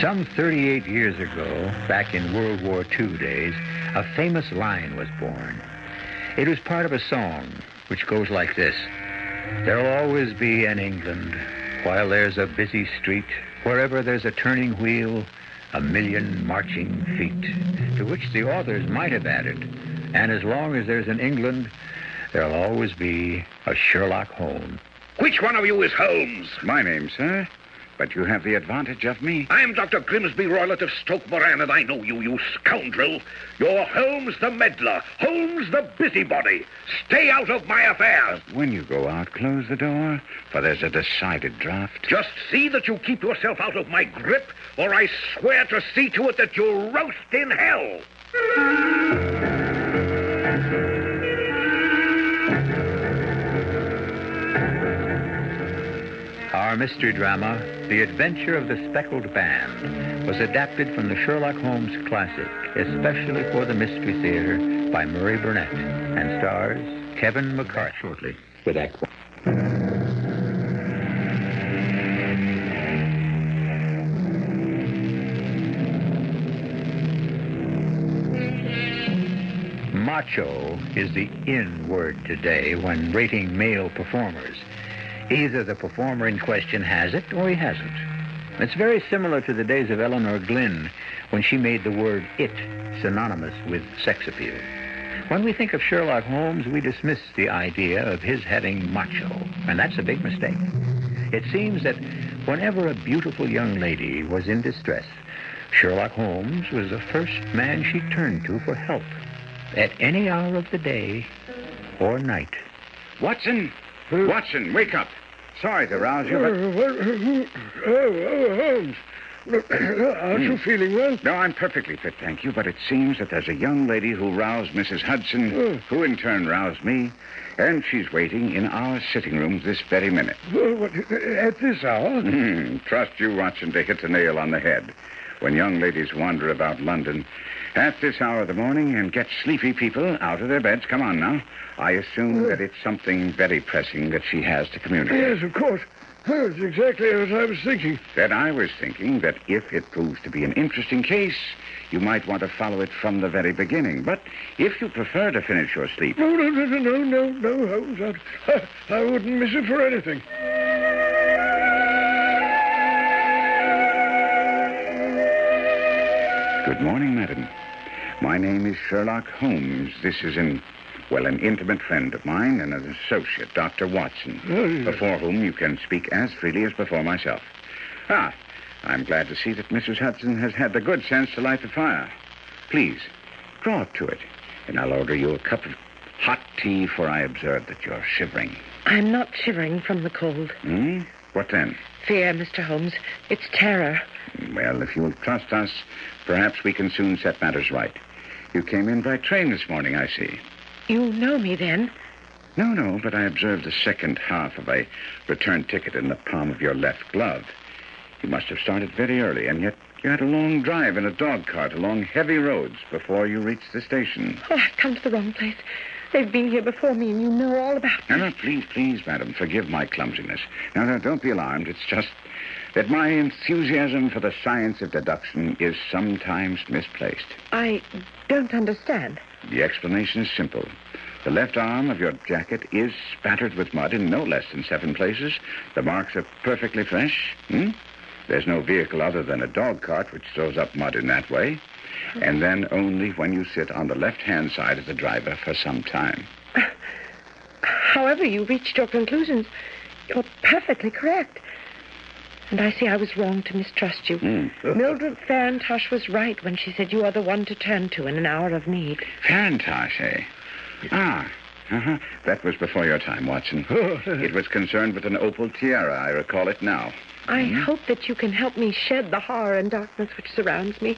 Some 38 years ago, back in World War II days, a famous line was born. It was part of a song which goes like this There'll always be an England while there's a busy street, wherever there's a turning wheel, a million marching feet. To which the authors might have added, and as long as there's an England, there'll always be a Sherlock Holmes. Which one of you is Holmes? My name, sir. But you have the advantage of me. I'm Dr. Grimesby Roylott of Stoke Moran, and I know you, you scoundrel. You're Holmes the meddler, Holmes the busybody. Stay out of my affairs. When you go out, close the door, for there's a decided draft. Just see that you keep yourself out of my grip, or I swear to see to it that you roast in hell. Our mystery drama, The Adventure of the Speckled Band, was adapted from the Sherlock Holmes classic, especially for the Mystery Theater by Murray Burnett, and stars Kevin McCarthy. Shortly. With Act One. Macho is the in word today when rating male performers. Either the performer in question has it or he hasn't. It's very similar to the days of Elinor Glyn when she made the word it synonymous with sex appeal. When we think of Sherlock Holmes, we dismiss the idea of his having macho, and that's a big mistake. It seems that whenever a beautiful young lady was in distress, Sherlock Holmes was the first man she turned to for help at any hour of the day or night. Watson! Watson, wake up. Sorry to rouse you, but. Oh, oh, Holmes. Aren't you hmm. feeling well? No, I'm perfectly fit, thank you. But it seems that there's a young lady who roused Mrs. Hudson, Oh. who in turn roused me, and she's waiting in our sitting room this very minute. Oh, what, at this hour? Hmm, Trust you, Watson, to hit the nail on the head. When young ladies wander about London at this hour of the morning and get sleepy people out of their beds, come on now. I assume that it's something very pressing that she has to communicate. Yes, of course. That's exactly what I was thinking. Then I was thinking that if it proves to be an interesting case, you might want to follow it from the very beginning. But if you prefer to finish your sleep, No, no, no, no, no, no, no, Holmes. I, I wouldn't miss it for anything. Good morning, madam. My name is Sherlock Holmes. This is an, well, an intimate friend of mine and an associate, Dr. Watson, Oh, yes. before whom you can speak as freely as before myself. Ah, I'm glad to see that Mrs. Hudson has had the good sense to light the fire. Please, draw up to it, and I'll order you a cup of hot tea, for I observe that you're shivering. I'm not shivering from the cold. Hmm? What then? Fear, Mr. Holmes. It's terror. Well, if you'll trust us, perhaps we can soon set matters right. You came in by train this morning, I see. You know me then? No, no, but I observed the second half of a return ticket in the palm of your left glove. You must have started very early, and yet you had a long drive in a dog cart along heavy roads before you reached the station. Oh, I've come to the wrong place. They've been here before me, and you know all about it. now, please, please, madam, forgive my clumsiness. Now, now, don't be alarmed. It's just that my enthusiasm for the science of deduction is sometimes misplaced. I don't understand. The explanation is simple. The left arm of your jacket is spattered with mud in no less than seven places. The marks are perfectly fresh. Hmm? There's no vehicle other than a dog cart which throws up mud in that way. And then only when you sit on the left hand side of the driver for some time. However you reached your conclusions, you're perfectly correct. And I see I was wrong to mistrust you. Hmm. Mildred Farintosh was right when she said you are the one to turn to in an hour of need. Farintosh, eh? Ah, uh-huh. That was before your time, Watson. it was concerned with an opal tiara. I recall it now. I hope that you can help me shed the horror and darkness which surrounds me.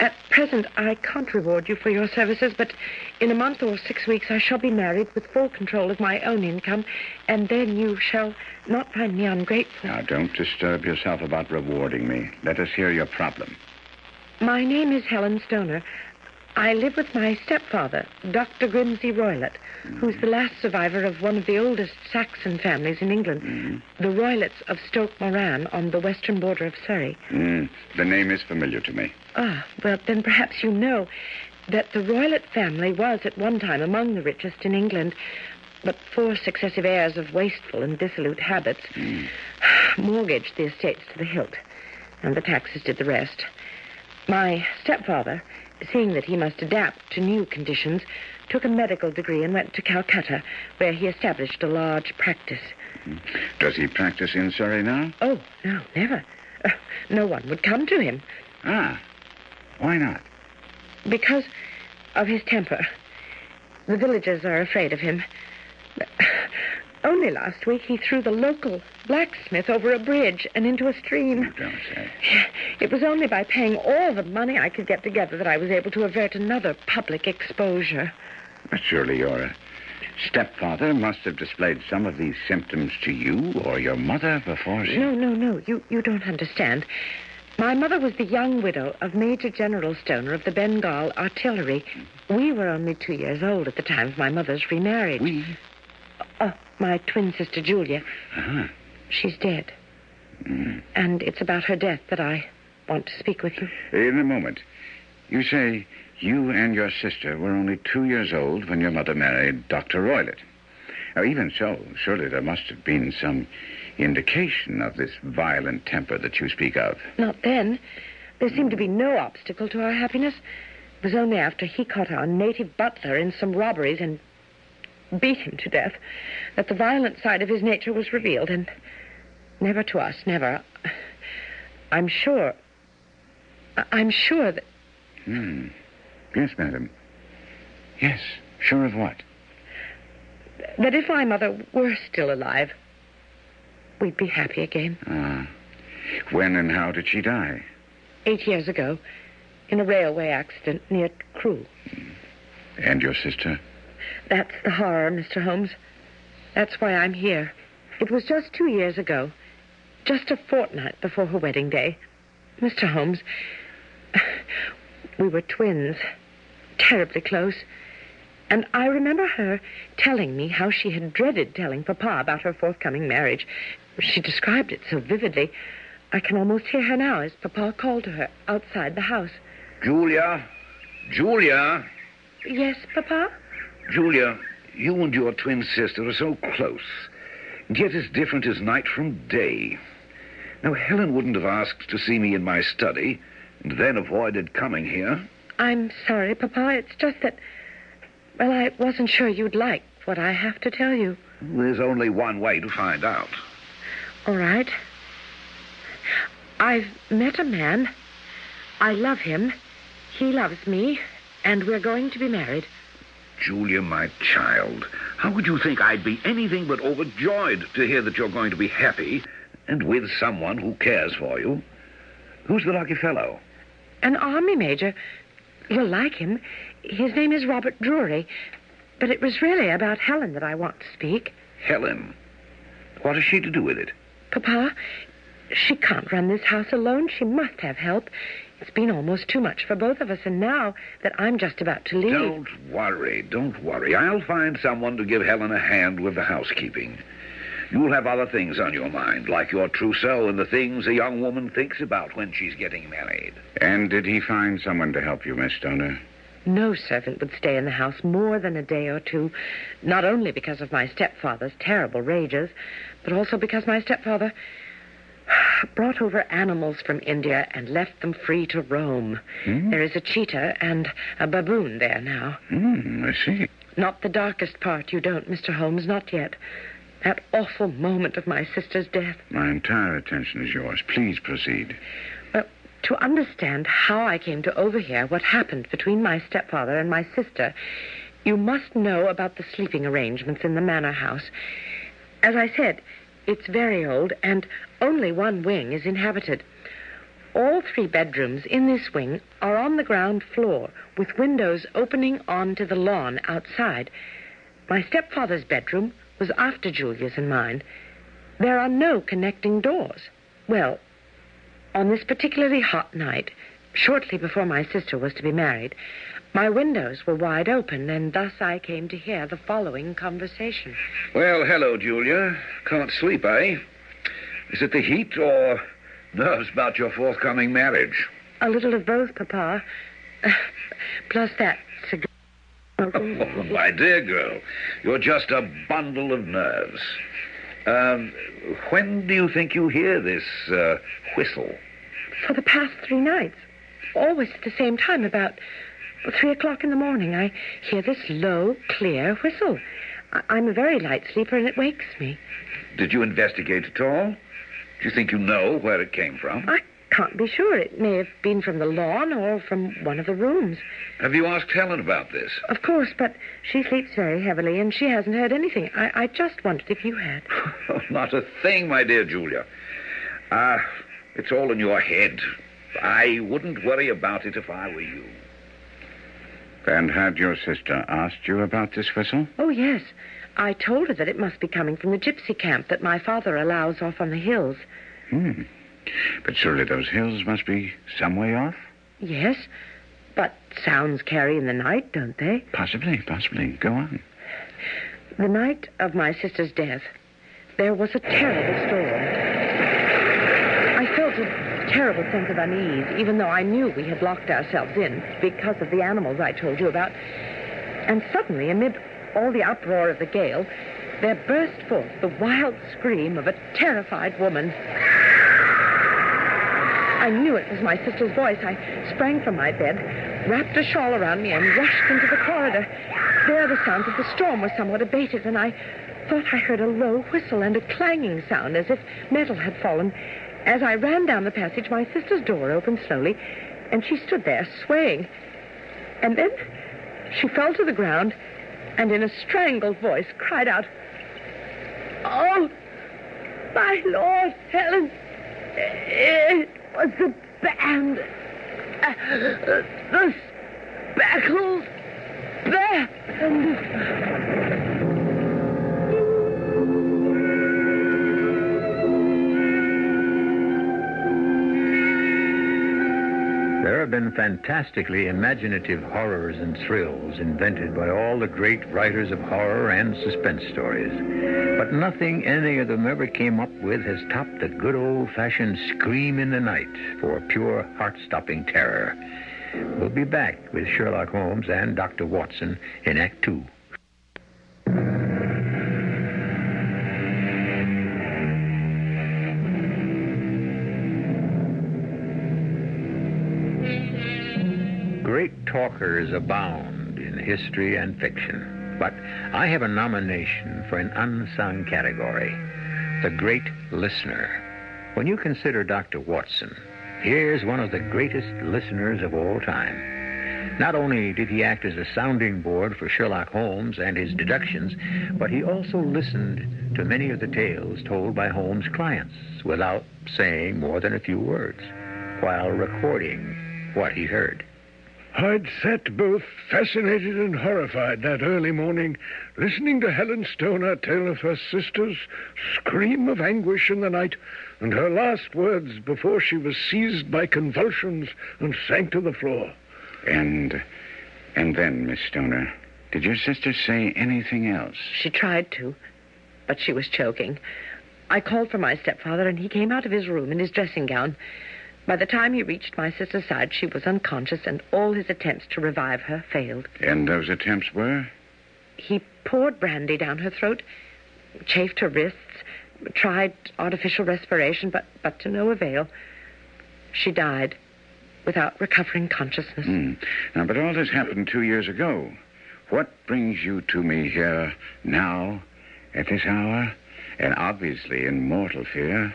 At present, I can't reward you for your services, but in a month or six weeks I shall be married with full control of my own income, and then you shall not find me ungrateful. Now, don't disturb yourself about rewarding me. Let us hear your problem. My name is Helen Stoner. I live with my stepfather, Dr. Grimesby Roylott, who's the last survivor of one of the oldest Saxon families in England, the Roylotts of Stoke Moran on the western border of Surrey. Mm, the name is familiar to me. Ah, well, then perhaps you know that the Roylott family was at one time among the richest in England, but four successive heirs of wasteful and dissolute habits mortgaged the estates to the hilt, and the taxes did the rest. My stepfather, seeing that he must adapt to new conditions, took a medical degree and went to Calcutta, where he established a large practice. Does he practice in Surrey now? Oh, no, never. Uh, no one would come to him Ah. Why not? because of his temper. The villagers are afraid of him. Only last week he threw the local blacksmith over a bridge and into a stream. You don't say. It was only by paying all the money I could get together that I was able to avert another public exposure. But surely your stepfather must have displayed some of these symptoms to you or your mother before she... No, no, no. You, you don't understand. My mother was the young widow of Major General Stoner of the Bengal Artillery. We were only two years old at the time of my mother's remarriage. We? Uh, my twin sister Julia. Ah. She's dead. And it's about her death that I want to speak with you. In a moment. You say you and your sister were only two years old when your mother married Dr. Roylott. Now, even so, surely there must have been some indication of this violent temper that you speak of. Not then. There seemed to be no obstacle to our happiness. It was only after he caught our native butler in some robberies and beat him to death that the violent side of his nature was revealed, and never to us, never. I'm sure. I'm sure that Hmm. Yes, madam. Yes. Sure of what? that if my mother were still alive, we'd be happy again. Ah. When and how did she die? Eight years ago, in a railway accident near Crewe. And your sister? That's the horror, Mr. Holmes. That's why I'm here. It was just two years ago, just a fortnight before her wedding day. Mr. Holmes, we were twins, terribly close. And I remember her telling me how she had dreaded telling Papa about her forthcoming marriage. She described it so vividly. I can almost hear her now as Papa called to her outside the house. Julia, Julia, Yes, Papa? Julia, you and your twin sister are so close, and yet as different as night from day. Now, Helen wouldn't have asked to see me in my study, and then avoided coming here. I'm sorry, Papa. It's just that. Well, I wasn't sure you'd like what I have to tell you. There's only one way to find out. All right. I've met a man. I love him. He loves me. And we're going to be married. Julia, my child, how could you think I'd be anything but overjoyed to hear that you're going to be happy and with someone who cares for you? Who's the lucky fellow? An army major. You'll like him. His name is Robert Drury. But it was really about Helen that I want to speak. Helen. What has she to do with it? Papa, she can't run this house alone. She must have help. It's been almost too much for both of us, and now that I'm just about to leave. Don't worry, don't worry. I'll find someone to give Helen a hand with the housekeeping. You'll have other things on your mind, like your trousseau and the things a young woman thinks about when she's getting married. And did he find someone to help you, Miss Stoner? No servant would stay in the house more than a day or two, not only because of my stepfather's terrible rages, but also because my stepfather brought over animals from India and left them free to roam. There is a cheetah and a baboon there now. Hmm, I see. Not the darkest part, you don't, Mr. Holmes, not yet. That awful moment of my sister's death. My entire attention is yours. Please proceed. Well, to understand how I came to overhear what happened between my stepfather and my sister, you must know about the sleeping arrangements in the manor house. As I said, it's very old, and only one wing is inhabited. All three bedrooms in this wing are on the ground floor, with windows opening onto the lawn outside. My stepfather's bedroom was after Julia's and mine. There are no connecting doors. Well, on this particularly hot night, shortly before my sister was to be married, my windows were wide open, and thus I came to hear the following conversation. Well, hello, Julia. Can't sleep, eh? Is it the heat or nerves about your forthcoming marriage? A little of both, Papa. Plus that cigar. Oh, my dear girl, you're just a bundle of nerves. Um, when do you think you hear this uh, whistle? For the past three nights. Always at the same time, about three o'clock in the morning, I hear this low, clear whistle. I- I'm a very light sleeper, and it wakes me. Did you investigate at all? Do you think you know where it came from? I can't be sure. It may have been from the lawn or from one of the rooms. Have you asked Helen about this? Of course, but she sleeps very heavily, and she hasn't heard anything. I, I just wondered if you had. Not a thing, my dear Julia. Ah, it's all in your head. I wouldn't worry about it if I were you. And had your sister asked you about this whistle? Oh, yes. I told her that it must be coming from the gypsy camp that my father allows off on the hills. Hmm. But surely those hills must be some way off? Yes, but sounds carry in the night, don't they? Possibly, possibly. Go on. The night of my sister's death, there was a terrible storm. I felt a terrible sense of unease, even though I knew we had locked ourselves in because of the animals I told you about. And suddenly, amid all the uproar of the gale, there burst forth the wild scream of a terrified woman. I knew it was my sister's voice. I sprang from my bed, wrapped a shawl around me, and rushed into the corridor. There, the sounds of the storm were somewhat abated, and I thought I heard a low whistle and a clanging sound as if metal had fallen. As I ran down the passage, my sister's door opened slowly, and she stood there, swaying. And then she fell to the ground and, in a strangled voice, cried out, Oh, my Lord, Helen, it was the band. Uh, the speckled band. Have been fantastically imaginative horrors and thrills invented by all the great writers of horror and suspense stories. But nothing any of them ever came up with has topped the good old fashioned scream in the night for pure heart stopping terror. We'll be back with Sherlock Holmes and Dr. Watson in Act Two. Great talkers abound in history and fiction, but I have a nomination for an unsung category the great listener. When you consider Dr. Watson, here's one of the greatest listeners of all time. Not only did he act as a sounding board for Sherlock Holmes and his deductions, but he also listened to many of the tales told by Holmes' clients without saying more than a few words, while recording what he heard. I'd sat both fascinated and horrified that early morning, listening to Helen Stoner tell of her sister's scream of anguish in the night and her last words before she was seized by convulsions and sank to the floor. And and then, Miss Stoner, did your sister say anything else? She tried to, but she was choking. I called for my stepfather, and he came out of his room in his dressing gown. By the time he reached my sister's side, she was unconscious, and all his attempts to revive her failed. And those attempts were? He poured brandy down her throat, chafed her wrists, tried artificial respiration, but, but to no avail. She died without recovering consciousness. Hmm. Now, but all this happened two years ago. What brings you to me here now, at this hour, and obviously in mortal fear?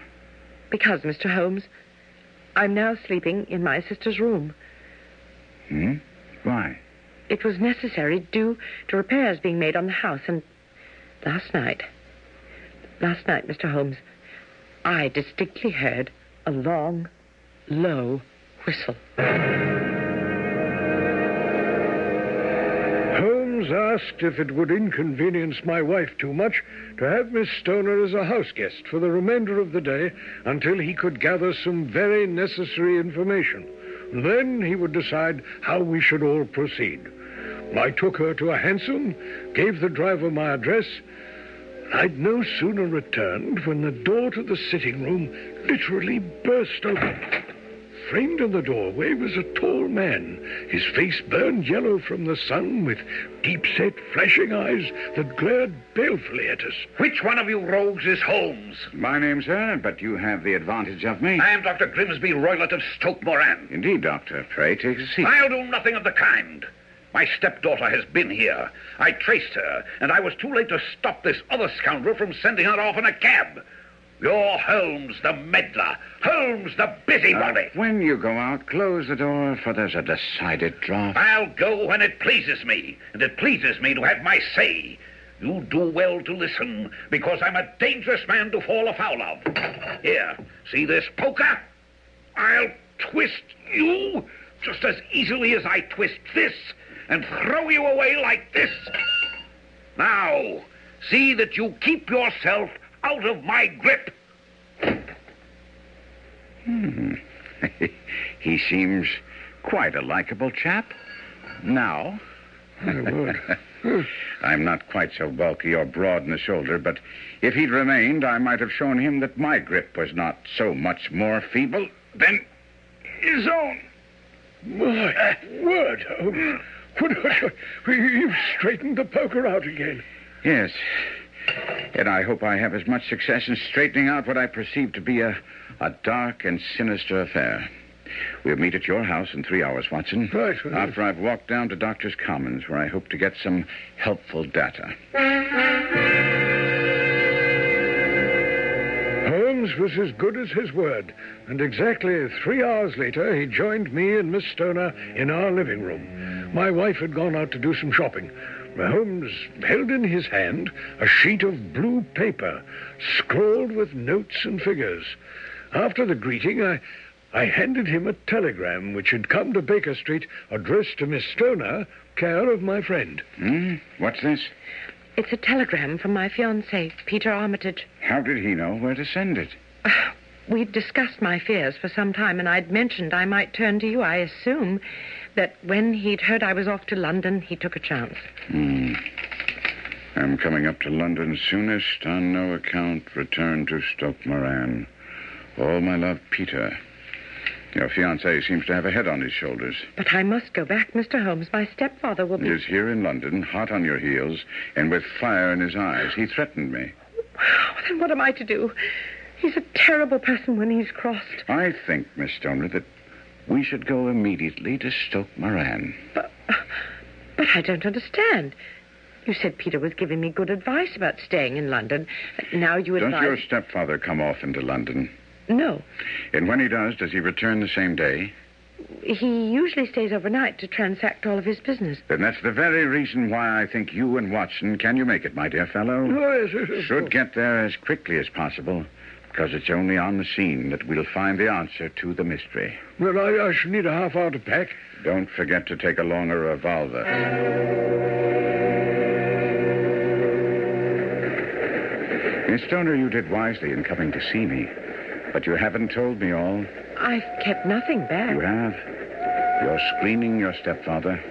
Because, Mr. Holmes, I'm now sleeping in my sister's room. Hmm? Why? It was necessary due to repairs being made on the house, and last night, last night, Mr. Holmes, I distinctly heard a long, low whistle. Asked if it would inconvenience my wife too much to have Miss Stoner as a house guest for the remainder of the day until he could gather some very necessary information. Then he would decide how we should all proceed. I took her to a hansom, gave the driver my address. And I'd no sooner returned when the door to the sitting room literally burst open. Framed in the doorway was a tall man, his face burned yellow from the sun, with deep-set, flashing eyes that glared balefully at us. Which one of you rogues is Holmes? My name, sir, but you have the advantage of me. I am Dr. Grimesby Roylott of Stoke Moran. Indeed, Doctor. Pray take a seat. I'll do nothing of the kind. My stepdaughter has been here. I traced her, and I was too late to stop this other scoundrel from sending her off in a cab. You're Holmes, the meddler. Holmes, the busybody. Uh, when you go out, close the door, for there's a decided draught. I'll go when it pleases me, and it pleases me to have my say. You do well to listen, because I'm a dangerous man to fall afoul of. Here, see this poker? I'll twist you just as easily as I twist this and throw you away like this. Now, see that you keep yourself out of my grip. Hmm. he seems quite a likable chap. Now. I'm not quite so bulky or broad in the shoulder, but if he'd remained, I might have shown him that my grip was not so much more feeble than his own. My word, Holmes. You've straightened the poker out again. Yes. And I hope I have as much success in straightening out what I perceive to be a, a dark and sinister affair. We'll meet at your house in three hours, Watson. Right. After I've walked down to Doctor's Commons, where I hope to get some helpful data. Holmes was as good as his word, and exactly three hours later, he joined me and Miss Stoner in our living room. My wife had gone out to do some shopping. Holmes held in his hand a sheet of blue paper, scrawled with notes and figures. After the greeting, I, I handed him a telegram which had come to Baker Street, addressed to Miss Stoner, care of my friend. Hmm? What's this? It's a telegram from my fiancé, Peter Armitage. How did he know where to send it? We'd discussed my fears for some time, and I'd mentioned I might turn to you. I assume that when he'd heard I was off to London, he took a chance. Hmm. I'm coming up to London soonest, on no account return to Stoke Moran. All my love, Peter. Your fiancé seems to have a head on his shoulders. But I must go back, Mr. Holmes. My stepfather will be. He is here in London, hot on your heels, and with fire in his eyes. He threatened me. Then what am I to do? He's a terrible person when he's crossed. I think, Miss Stoner, that we should go immediately to Stoke Moran. But, but I don't understand. You said Peter was giving me good advice about staying in London. Now you advise... Does your stepfather come often to London? No. And when he does, does he return the same day? He usually stays overnight to transact all of his business. Then that's the very reason why I think you and Watson, can you make it, my dear fellow? Yes, yes, yes. Should get there as quickly as possible, because it's only on the scene that we'll find the answer to the mystery. Well, I, I shall need a half hour to pack. Don't forget to take along a revolver. Miss Stoner, you did wisely in coming to see me, but you haven't told me all. I've kept nothing back. You have. You're screening your stepfather.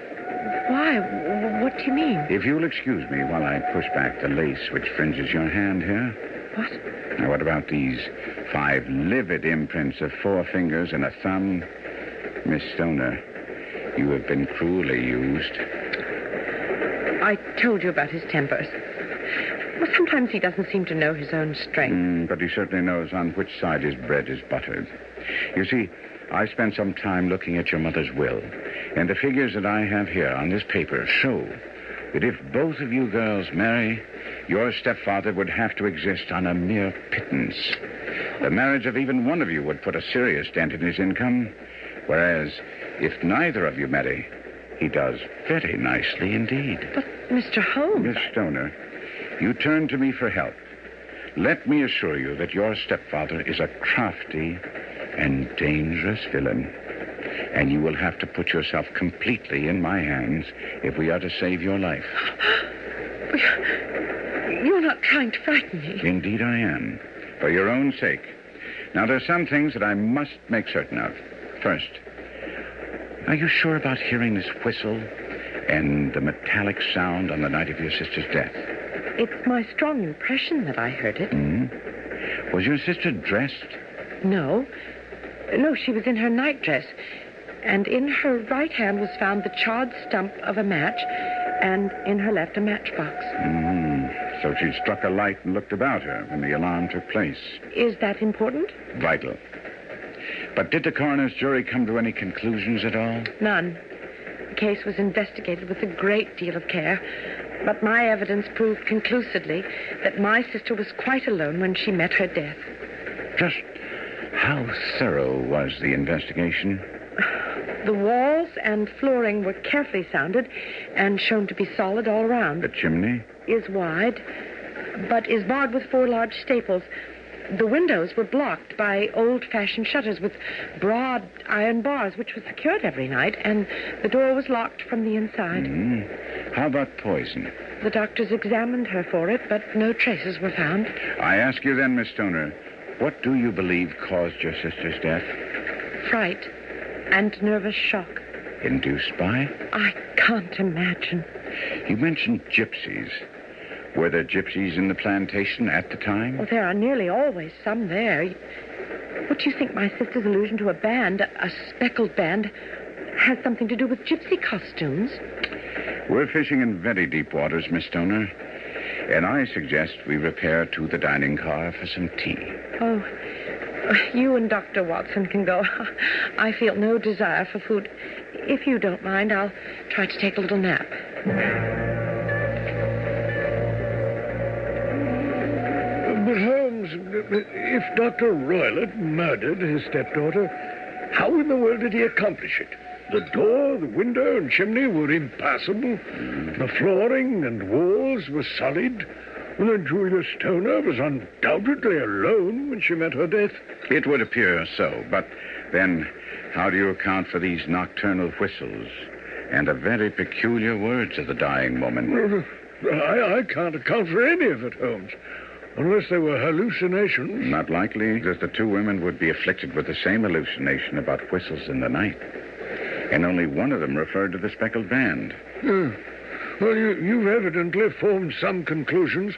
Why? What do you mean? If you'll excuse me while I push back the lace which fringes your hand here. What? Now, what about these five livid imprints of four fingers and a thumb? Miss Stoner, you have been cruelly used. I told you about his tempers. Well, sometimes he doesn't seem to know his own strength. Mm, but he certainly knows on which side his bread is buttered. You see, I spent some time looking at your mother's will, and the figures that I have here on this paper show that if both of you girls marry, your stepfather would have to exist on a mere pittance. The marriage of even one of you would put a serious dent in his income, whereas if neither of you marry, he does very nicely indeed. But, Mr. Holmes. Miss Stoner, you turn to me for help. Let me assure you that your stepfather is a crafty and dangerous villain. And you will have to put yourself completely in my hands if we are to save your life. You're trying to frighten me. Indeed, I am. For your own sake. Now, there are some things that I must make certain of. First, are you sure about hearing this whistle and the metallic sound on the night of your sister's death? It's my strong impression that I heard it. Hmm? Was your sister dressed? No. No, she was in her nightdress. And in her right hand was found the charred stump of a match, and in her left a matchbox. Mm. So she'd struck a light and looked about her when the alarm took place. Is that important? Vital. But did the coroner's jury come to any conclusions at all? None. The case was investigated with a great deal of care, but my evidence proved conclusively that my sister was quite alone when she met her death. Just how thorough was the investigation? The walls and flooring were carefully sounded and shown to be solid all around. The chimney? Is wide, but is barred with four large staples. The windows were blocked by old fashioned shutters with broad iron bars, which were secured every night, and the door was locked from the inside. Mm. How about poison? The doctors examined her for it, but no traces were found. I ask you then, Miss Stoner, what do you believe caused your sister's death? Fright and nervous shock. Induced by? I can't imagine. You mentioned gypsies. Were there gypsies in the plantation at the time? Well, there are nearly always some there. What do you think my sister's allusion to a band, a speckled band, has something to do with gypsy costumes? We're fishing in very deep waters, Miss Stoner. And I suggest we repair to the dining car for some tea. Oh, you and Dr. Watson can go. I feel no desire for food. If you don't mind, I'll try to take a little nap. If Dr. Roylott murdered his stepdaughter, how in the world did he accomplish it? The door, the window, and chimney were impassable. The flooring and walls were solid. And then Julia Stoner was undoubtedly alone when she met her death. It would appear so, but then how do you account for these nocturnal whistles and the very peculiar words of the dying woman? I, I can't account for any of it, Holmes. Unless they were hallucinations. Not likely that the two women would be afflicted with the same hallucination about whistles in the night. And only one of them referred to the speckled band. Yeah. Well, you, you've evidently formed some conclusions.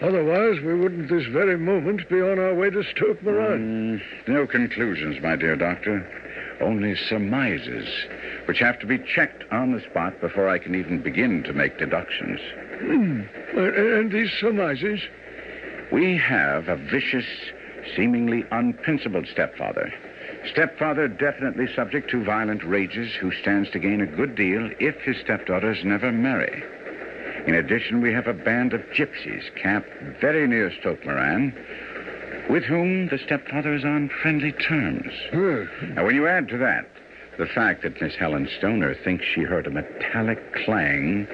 Otherwise, we wouldn't this very moment be on our way to Stoke Moran. Mm, no conclusions, my dear doctor. Only surmises, which have to be checked on the spot before I can even begin to make deductions. Mm. And these surmises? We have a vicious, seemingly unprincipled stepfather. Stepfather definitely subject to violent rages who stands to gain a good deal if his stepdaughters never marry. In addition, we have a band of gypsies camped very near Stoke Moran with whom the stepfather is on friendly terms. Now, when you add to that the fact that Miss Helen Stoner thinks she heard a metallic clang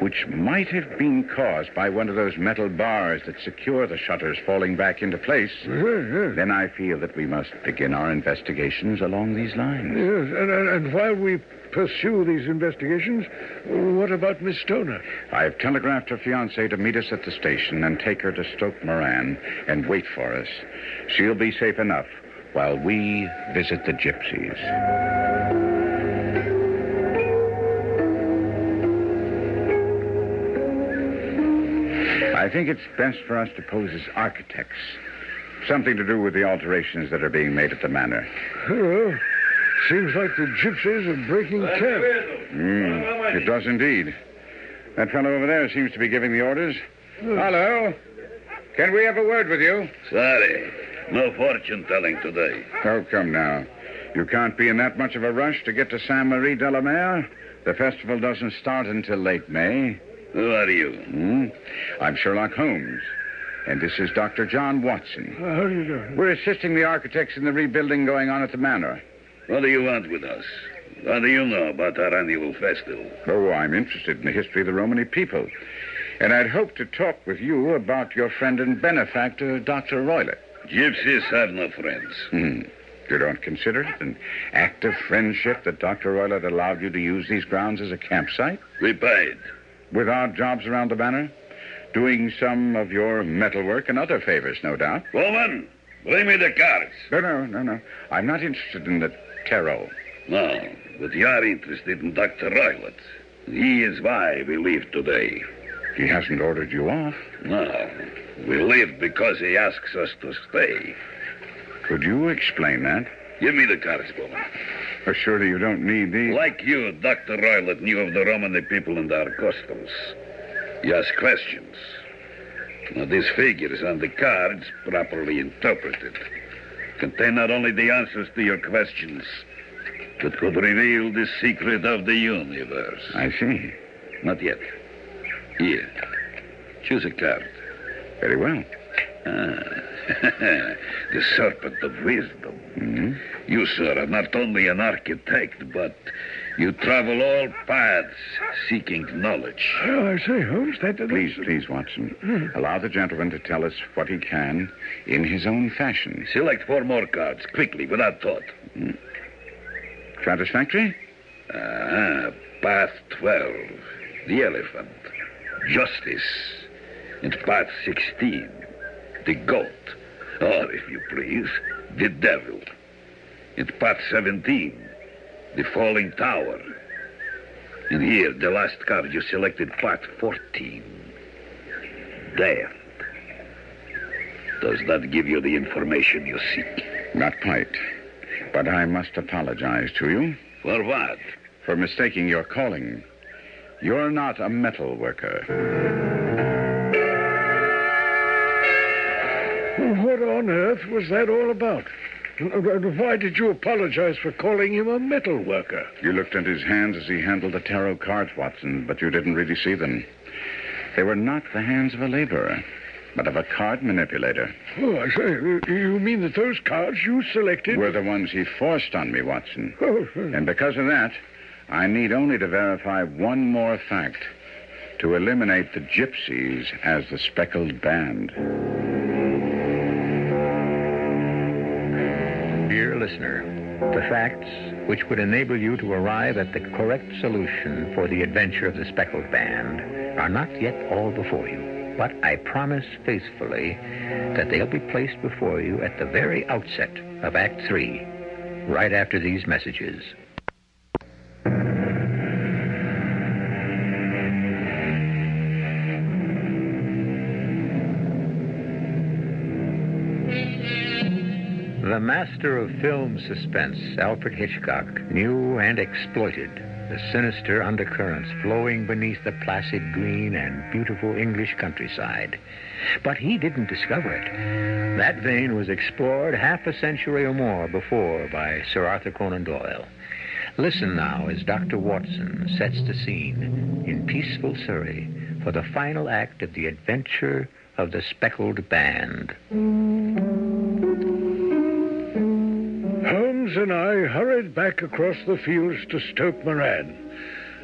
which might have been caused by one of those metal bars that secure the shutters falling back into place, mm-hmm. then I feel that we must begin our investigations along these lines. Yes, and, and, and while we pursue these investigations, what about Miss Stoner? I've telegraphed her fiance to meet us at the station and take her to Stoke Moran and wait for us. She'll be safe enough while we visit the gypsies. I think it's best for us to pose as architects. Something to do with the alterations that are being made at the manor. Well, seems like the gypsies are breaking camp. Mm, it does indeed. That fellow over there seems to be giving the orders. Hello. Can we have a word with you? Sorry. No fortune telling today. Oh, come now. You can't be in that much of a rush to get to Saint Marie de la Mer. The festival doesn't start until late May. Who are you? Hmm? I'm Sherlock Holmes. And this is Dr. John Watson. Uh, how do you do? We're assisting the architects in the rebuilding going on at the manor. What do you want with us? What do you know about our annual festival? Oh, I'm interested in the history of the Romany people. And I'd hoped to talk with you about your friend and benefactor, Dr. Roylott. Gypsies have no friends. Hmm. You don't consider it an act of friendship that Dr. Roylott allowed you to use these grounds as a campsite? We paid. With odd jobs around the manor? Doing some of your metalwork and other favors, no doubt. Woman, bring me the cards. No, no, no, no. I'm not interested in the tarot. No, but you are interested in Dr. Roylott. He is why we leave today. He hasn't ordered you off. No, we leave because he asks us to stay. Could you explain that? Give me the cards, woman. Oh, surely you don't need these. Like you, Dr. Roylott knew of the Romany people and our customs. He asked questions. Now, these figures on the cards, properly interpreted, contain not only the answers to your questions, but could reveal the secret of the universe. I see. Not yet. Here. Choose a card. Very well. Ah. the serpent of wisdom. hmm You, sir, are not only an architect, but you travel all paths seeking knowledge. Oh, I say, Holmes, that... that- Please, please, Watson. Allow the gentleman to tell us what he can in his own fashion. Select four more cards, quickly, without thought. Satisfactory? Ah, path 12, the elephant. Justice. And path 16, the goat. Or, if you please, the devil. And part 17, the falling tower. And here, the last card you selected, part 14, death. Does that give you the information you seek? Not quite. But I must apologize to you For what? for mistaking your calling. You're not a metal worker. what on earth was that all about? Why did you apologize for calling him a metal worker? You looked at his hands as he handled the tarot cards, Watson, but you didn't really see them. They were not the hands of a laborer, but of a card manipulator. Oh, I say, you- mean that those cards you selected... Were the ones he forced on me, Watson. Oh. And because of that, I need only to verify one more fact to eliminate the gypsies as the speckled band. Listener, the facts which would enable you to arrive at the correct solution for the adventure of the speckled band are not yet all before you. But I promise faithfully that they'll be placed before you at the very outset of Act Three, right after these messages. The master of film suspense, Alfred Hitchcock, knew and exploited the sinister undercurrents flowing beneath the placid green and beautiful English countryside. But he didn't discover it. That vein was explored half a century or more before by Sir Arthur Conan Doyle. Listen now as Dr. Watson sets the scene in peaceful Surrey for the final act of the adventure of the speckled band. Holmes and I hurried back across the fields to Stoke Moran.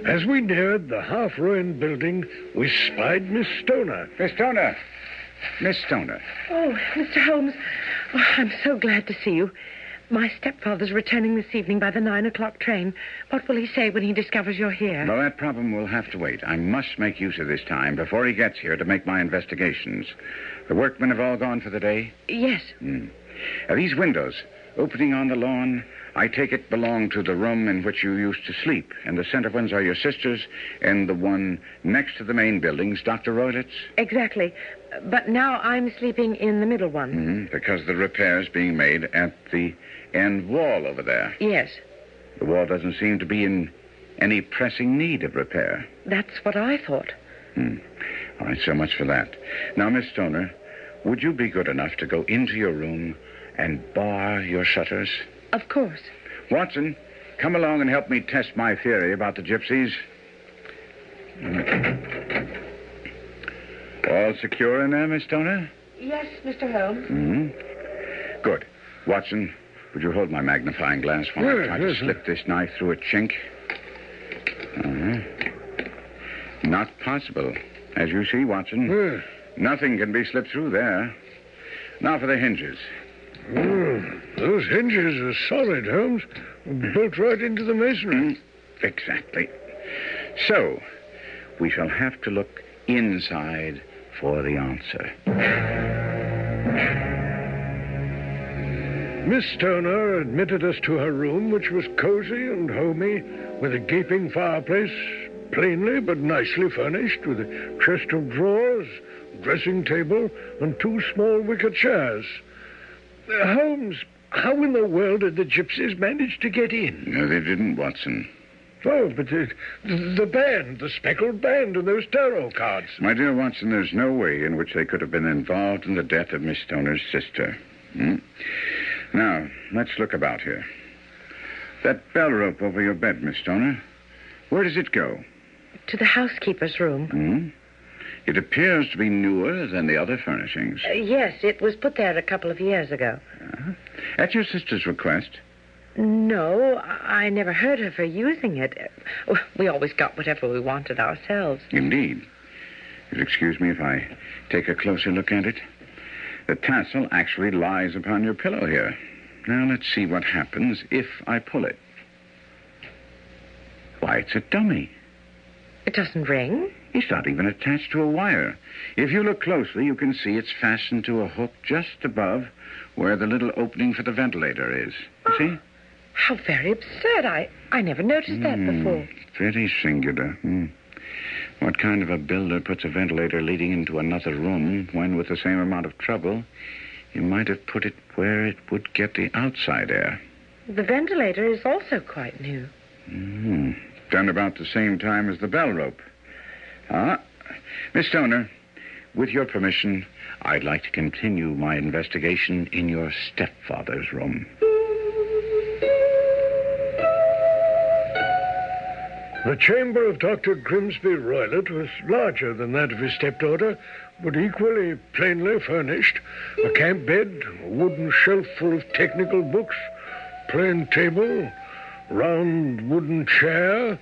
As we neared the half-ruined building, we spied Miss Stoner. Miss Stoner! Miss Stoner. Oh, Mr. Holmes, oh, I'm so glad to see you. My stepfather's returning this evening by the nine o'clock train. What will he say when he discovers you're here? Well, that problem will have to wait. I must make use of this time before he gets here to make my investigations. The workmen have all gone for the day? Yes. Hmm. Are these windows opening on the lawn? I take it belong to the room in which you used to sleep, and the center ones are your sister's, and the one next to the main building's Dr. Roylott's? Exactly. But now I'm sleeping in the middle one. hmm Because the repair's being made at the end wall over there. Yes. The wall doesn't seem to be in any pressing need of repair. That's what I thought. Hmm. All right, so much for that. Now, Miss Stoner, would you be good enough to go into your room and bar your shutters? Of course. Watson, come along and help me test my theory about the gypsies. All secure in there, Miss Stoner? Yes, Mr. Holmes. hmm Good. Watson, would you hold my magnifying glass while I Yes, try to yes, slip this knife through a chink? Uh-huh. Not possible. As you see, Watson, Yes. nothing can be slipped through there. Now for the hinges. Hmm, those hinges are solid, Holmes. Built right into the masonry. Exactly. So, we shall have to look inside for the answer. Miss Stoner admitted us to her room, which was cozy and homey, with a gaping fireplace, plainly but nicely furnished, with a chest of drawers, dressing table, and two small wicker chairs. Uh, Holmes, how in the world did the gypsies manage to get in? No, they didn't, Watson. Oh, but the, the band, the speckled band, and those tarot cards. My dear Watson, there's no way in which they could have been involved in the death of Miss Stoner's sister. Hmm? Now, let's look about here. That bell rope over your bed, Miss Stoner, where does it go? To the housekeeper's room. Hmm? It appears to be newer than the other furnishings. Uh, yes, it was put there a couple of years ago. At your sister's request? No, I I never heard of her using it. Uh, We always got whatever we wanted ourselves. Indeed. You'll excuse me if I take a closer look at it. The tassel actually lies upon your pillow here. Now let's see what happens if I pull it. Why, it's a dummy. It doesn't ring. It's not even attached to a wire. If you look closely, you can see it's fastened to a hook just above where the little opening for the ventilator is. You see? How very absurd. I, I never noticed that Hmm, before. Very singular. Hmm. What kind of a builder puts a ventilator leading into another room when, with the same amount of trouble, he might have put it where it would get the outside air? The ventilator is also quite new. Hmm. Done about the same time as the bell rope. Ah, Miss Stoner, with your permission, I'd like to continue my investigation in your stepfather's room. The chamber of Dr. Grimesby Roylott was larger than that of his stepdaughter, but equally plainly furnished. A camp bed, a wooden shelf full of technical books, plain table, round wooden chair,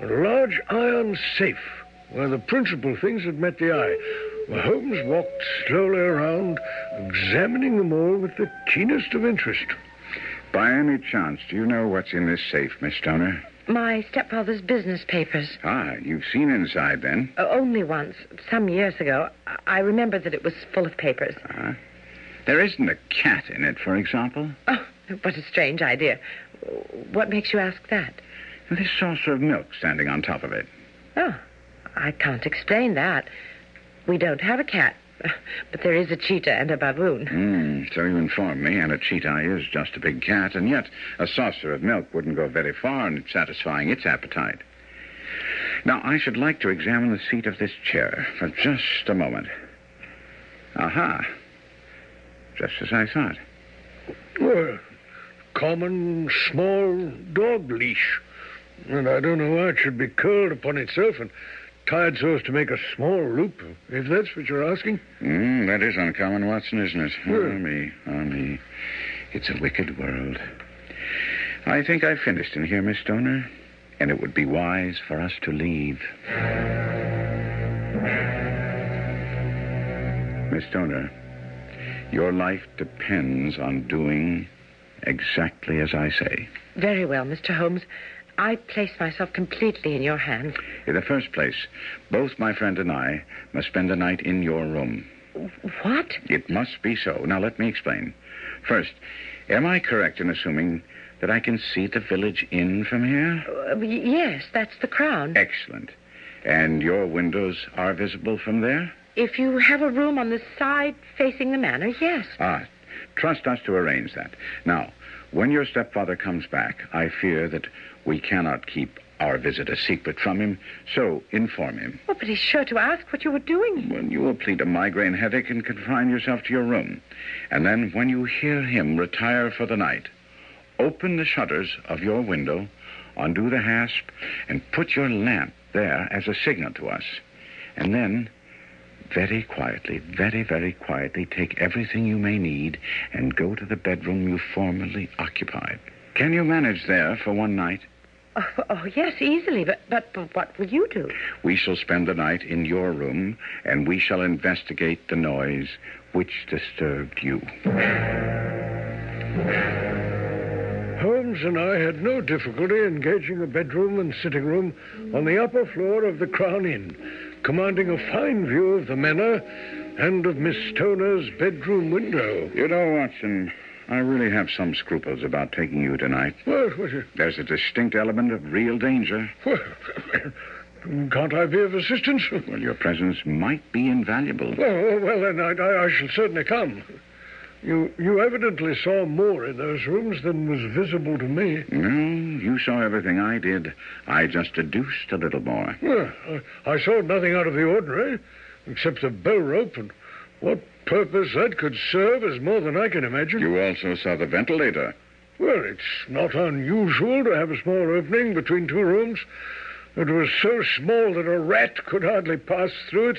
a large iron safe where the principal things that met the eye. Holmes walked slowly around, examining them all with the keenest of interest. By any chance, do you know what's in this safe, Miss Stoner? My stepfather's business papers. Ah, you've seen inside then. Uh, only once, some years ago. I- I remember that it was full of papers. Ah. There isn't a cat in it, for example. Oh, what a strange idea. What makes you ask that? This saucer of milk standing on top of it. Oh, I can't explain that. We don't have a cat, but there is a cheetah and a baboon. Hmm, so you inform me, and a cheetah is just a big cat, and yet a saucer of milk wouldn't go very far in satisfying its appetite. Now, I should like to examine the seat of this chair for just a moment. Aha. Just as I thought. Well, common small dog leash. And I don't know why it should be curled upon itself and tied so as to make a small loop, if that's what you're asking. Hmm, that is uncommon, Watson, isn't it? Yeah. Oh, me, oh, me. It's a wicked world. I think I've finished in here, Miss Stoner, and it would be wise for us to leave. Miss Stoner, your life depends on doing exactly as I say. Very well, Mr. Holmes. I place myself completely in your hands. In the first place, both my friend and I must spend the night in your room. What? It must be so. Now, let me explain. First, am I correct in assuming that I can see the village inn from here? Uh, yes, that's the crown. Excellent. And your windows are visible from there? If you have a room on the side facing the manor, yes. Ah, trust us to arrange that. Now, when your stepfather comes back, I fear that we cannot keep our visit a secret from him, so inform him. Oh, but he's sure to ask what you were doing. When you will plead a migraine headache and confine yourself to your room. And then, when you hear him retire for the night, open the shutters of your window, undo the hasp, and put your lamp there as a signal to us. And then, very quietly, very, very quietly, take everything you may need and go to the bedroom you formerly occupied. Can you manage there for one night? Oh, oh, yes, easily. But, but but what will you do? We shall spend the night in your room, and we shall investigate the noise which disturbed you. Holmes and I had no difficulty engaging a bedroom and sitting room on the upper floor of the Crown Inn, commanding a fine view of the manor and of Miss Stoner's bedroom window. You know, Watson, I really have some scruples about taking you tonight. What it? There's a distinct element of real danger. Can't I be of assistance? Well, your presence might be invaluable. Well, well then I, I, I shall certainly come. You, you evidently saw more in those rooms than was visible to me. No, you saw everything I did. I just deduced a little more. Well, I, I saw nothing out of the ordinary, except a bell rope, and what purpose that could serve is more than I can imagine. You also saw the ventilator. Well, it's not unusual to have a small opening between two rooms. It was so small that a rat could hardly pass through it.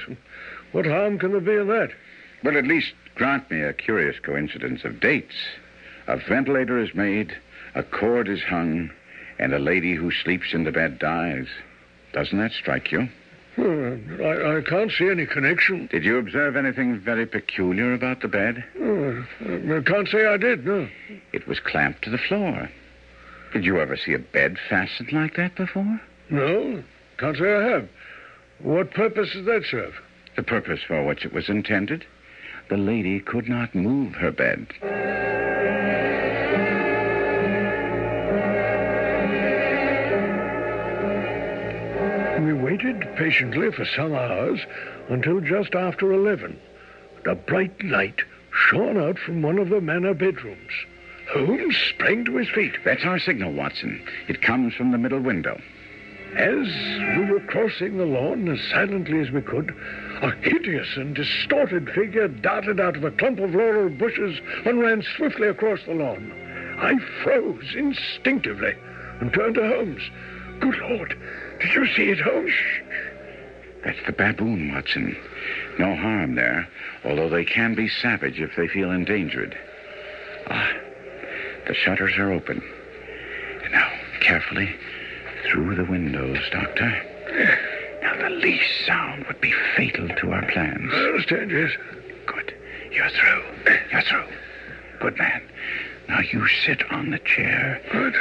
What harm can there be in that? Well, at least grant me a curious coincidence of dates. A ventilator is made, a cord is hung, and a lady who sleeps in the bed dies. Doesn't that strike you? Well, I, I can't see any connection. Did you observe anything very peculiar about the bed? Oh, I can't say I did, no. It was clamped to the floor. Did you ever see a bed fastened like that before? No, can't say I have. What purpose does that serve? The purpose for which it was intended? The lady could not move her bed. Patiently for some hours until just after 11. A bright light shone out from one of the manor bedrooms. Holmes sprang to his feet. That's our signal, Watson. It comes from the middle window. As we were crossing the lawn as silently as we could, a hideous and distorted figure darted out of a clump of laurel bushes and ran swiftly across the lawn. I froze instinctively and turned to Holmes. Good Lord, did you see it, Holmes? That's the baboon, Watson. No harm there, although they can be savage if they feel endangered. Ah, the shutters are open. And now, carefully, through the windows, Doctor. Now, the least sound would be fatal to our plans. I understand, yes. Good. You're through. You're through. Good man. Now you sit on the chair. Good.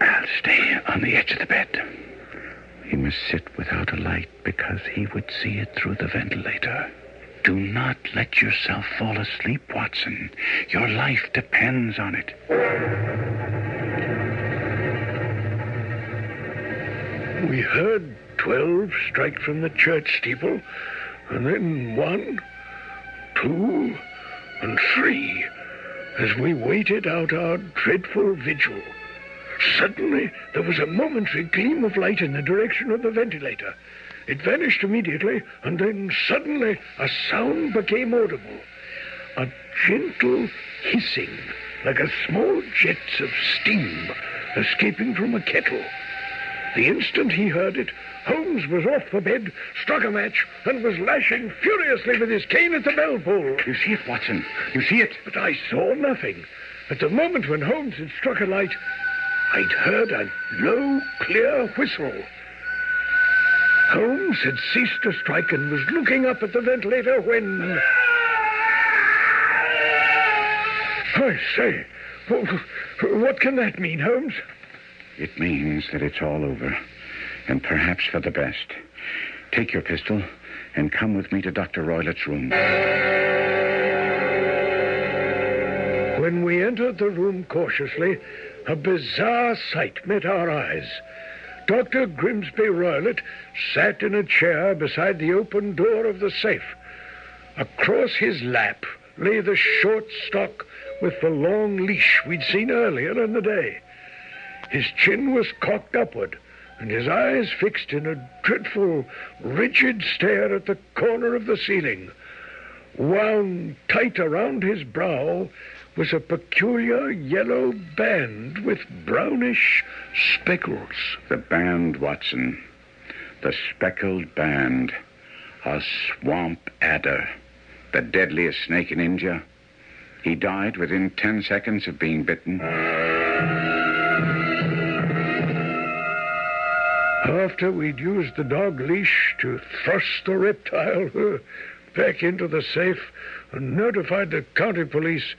I'll stay on the edge of the bed. He must sit without a light because he would see it through the ventilator. Do not let yourself fall asleep, Watson. Your life depends on it. We heard twelve strike from the church steeple, and then one, two, and three, as we waited out our dreadful vigil. Suddenly, there was a momentary gleam of light in the direction of the ventilator. It vanished immediately, and then suddenly a sound became audible. A gentle hissing, like a small jets of steam escaping from a kettle. The instant he heard it, Holmes was off the bed, struck a match, and was lashing furiously with his cane at the bell pull. You see it, Watson? You see it? But I saw nothing. At the moment when Holmes had struck a light, I'd heard a low, clear whistle. Holmes had ceased to strike and was looking up at the ventilator when. I say, what can that mean, Holmes? It means that it's all over, and perhaps for the best. Take your pistol and come with me to Dr. Roylott's room. When we entered the room cautiously, a bizarre sight met our eyes. Dr. Grimesby Roylott sat in a chair beside the open door of the safe. Across his lap lay the short stock with the long leash we'd seen earlier in the day. His chin was cocked upward, and his eyes fixed in a dreadful, rigid stare at the corner of the ceiling. Wound tight around his brow was a peculiar yellow band with brownish speckles. The band, Watson. The speckled band. A swamp adder. The deadliest snake in India. He died within ten seconds of being bitten. After we'd used the dog leash to thrust the reptile back into the safe and notified the county police,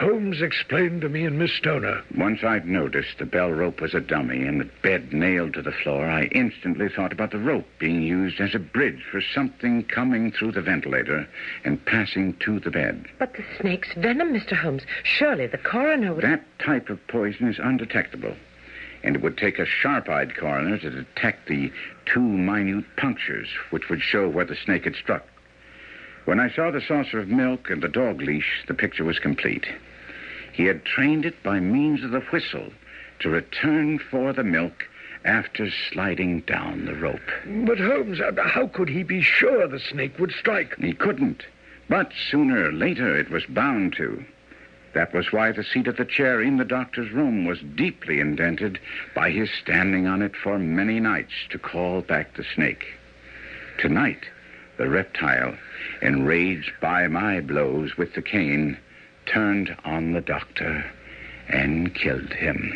Holmes explained to me and Miss Stoner. Once I'd noticed the bell rope was a dummy and the bed nailed to the floor, I instantly thought about the rope being used as a bridge for something coming through the ventilator and passing to the bed. But the snake's venom, Mr. Holmes. Surely the coroner would. That type of poison is undetectable, and it would take a sharp eyed coroner to detect the two minute punctures which would show where the snake had struck. When I saw the saucer of milk and the dog leash, the picture was complete. He had trained it by means of the whistle to return for the milk after sliding down the rope. But Holmes, uh, how could he be sure the snake would strike? He couldn't, but sooner or later it was bound to. That was why the seat of the chair in the doctor's room was deeply indented by his standing on it for many nights to call back the snake. Tonight, the reptile, enraged by my blows with the cane, turned on the doctor and killed him.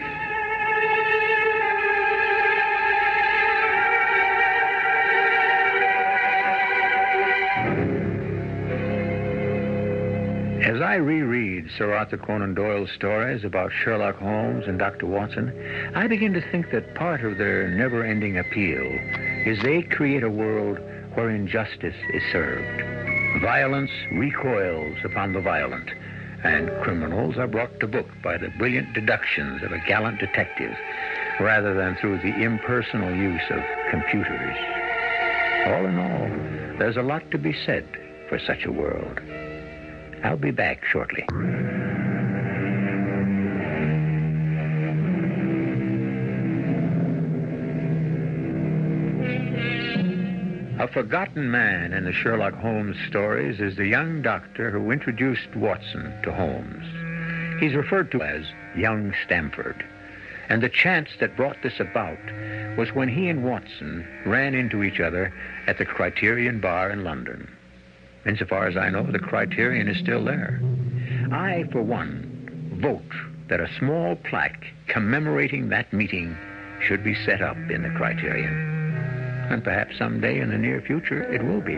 As I reread Sir Arthur Conan Doyle's stories about Sherlock Holmes and Dr. Watson, I begin to think that part of their never ending appeal is they create a world wherein justice is served. Violence recoils upon the violent, and criminals are brought to book by the brilliant deductions of a gallant detective rather than through the impersonal use of computers. All in all, there's a lot to be said for such a world. I'll be back shortly. A forgotten man in the Sherlock Holmes stories is the young doctor who introduced Watson to Holmes. He's referred to as young Stamford. And the chance that brought this about was when he and Watson ran into each other at the Criterion Bar in London. Insofar as I know, the Criterion is still there. I, for one, vote that a small plaque commemorating that meeting should be set up in the Criterion. And perhaps someday in the near future it will be.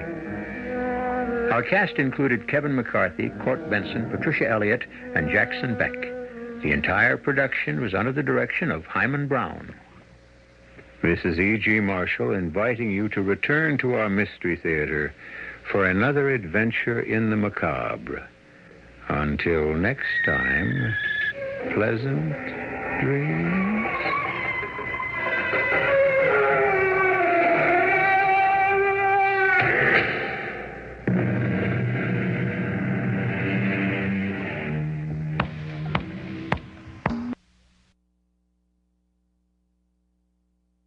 Our cast included Kevin McCarthy, Court Benson, Patricia Elliott, and Jackson Beck. The entire production was under the direction of Himan Brown. This is E.G. Marshall inviting you to return to our Mystery Theater for another adventure in the macabre. Until next time, pleasant dreams.